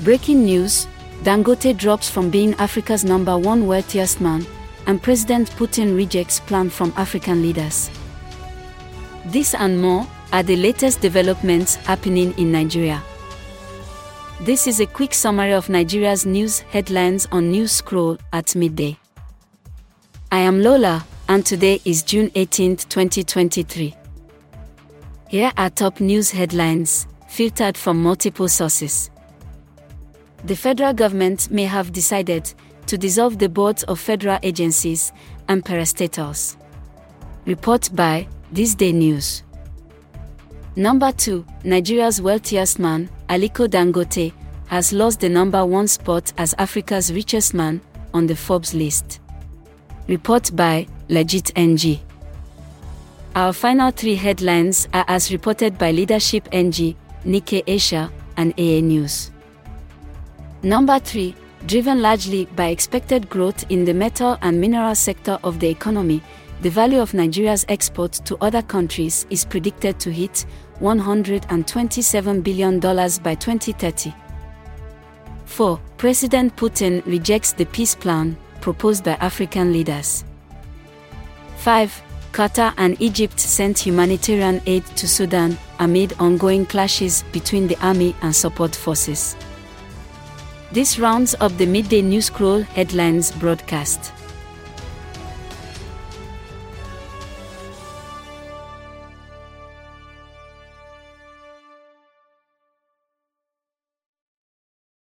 Breaking news Dangote drops from being Africa's number one wealthiest man, and President Putin rejects plan from African leaders. This and more are the latest developments happening in Nigeria. This is a quick summary of Nigeria's news headlines on News Scroll at midday. I am Lola, and today is June 18, 2023. Here are top news headlines, filtered from multiple sources the federal government may have decided to dissolve the boards of federal agencies and parastatals. Report by This Day News. Number 2. Nigeria's wealthiest man, Aliko Dangote, has lost the number one spot as Africa's richest man on the Forbes list. Report by Legit NG. Our final three headlines are as reported by Leadership NG, Nikkei Asia, and AA News. Number 3. Driven largely by expected growth in the metal and mineral sector of the economy, the value of Nigeria's exports to other countries is predicted to hit $127 billion by 2030. 4. President Putin rejects the peace plan proposed by African leaders. 5. Qatar and Egypt sent humanitarian aid to Sudan amid ongoing clashes between the army and support forces. This rounds up the midday news scroll headlines broadcast.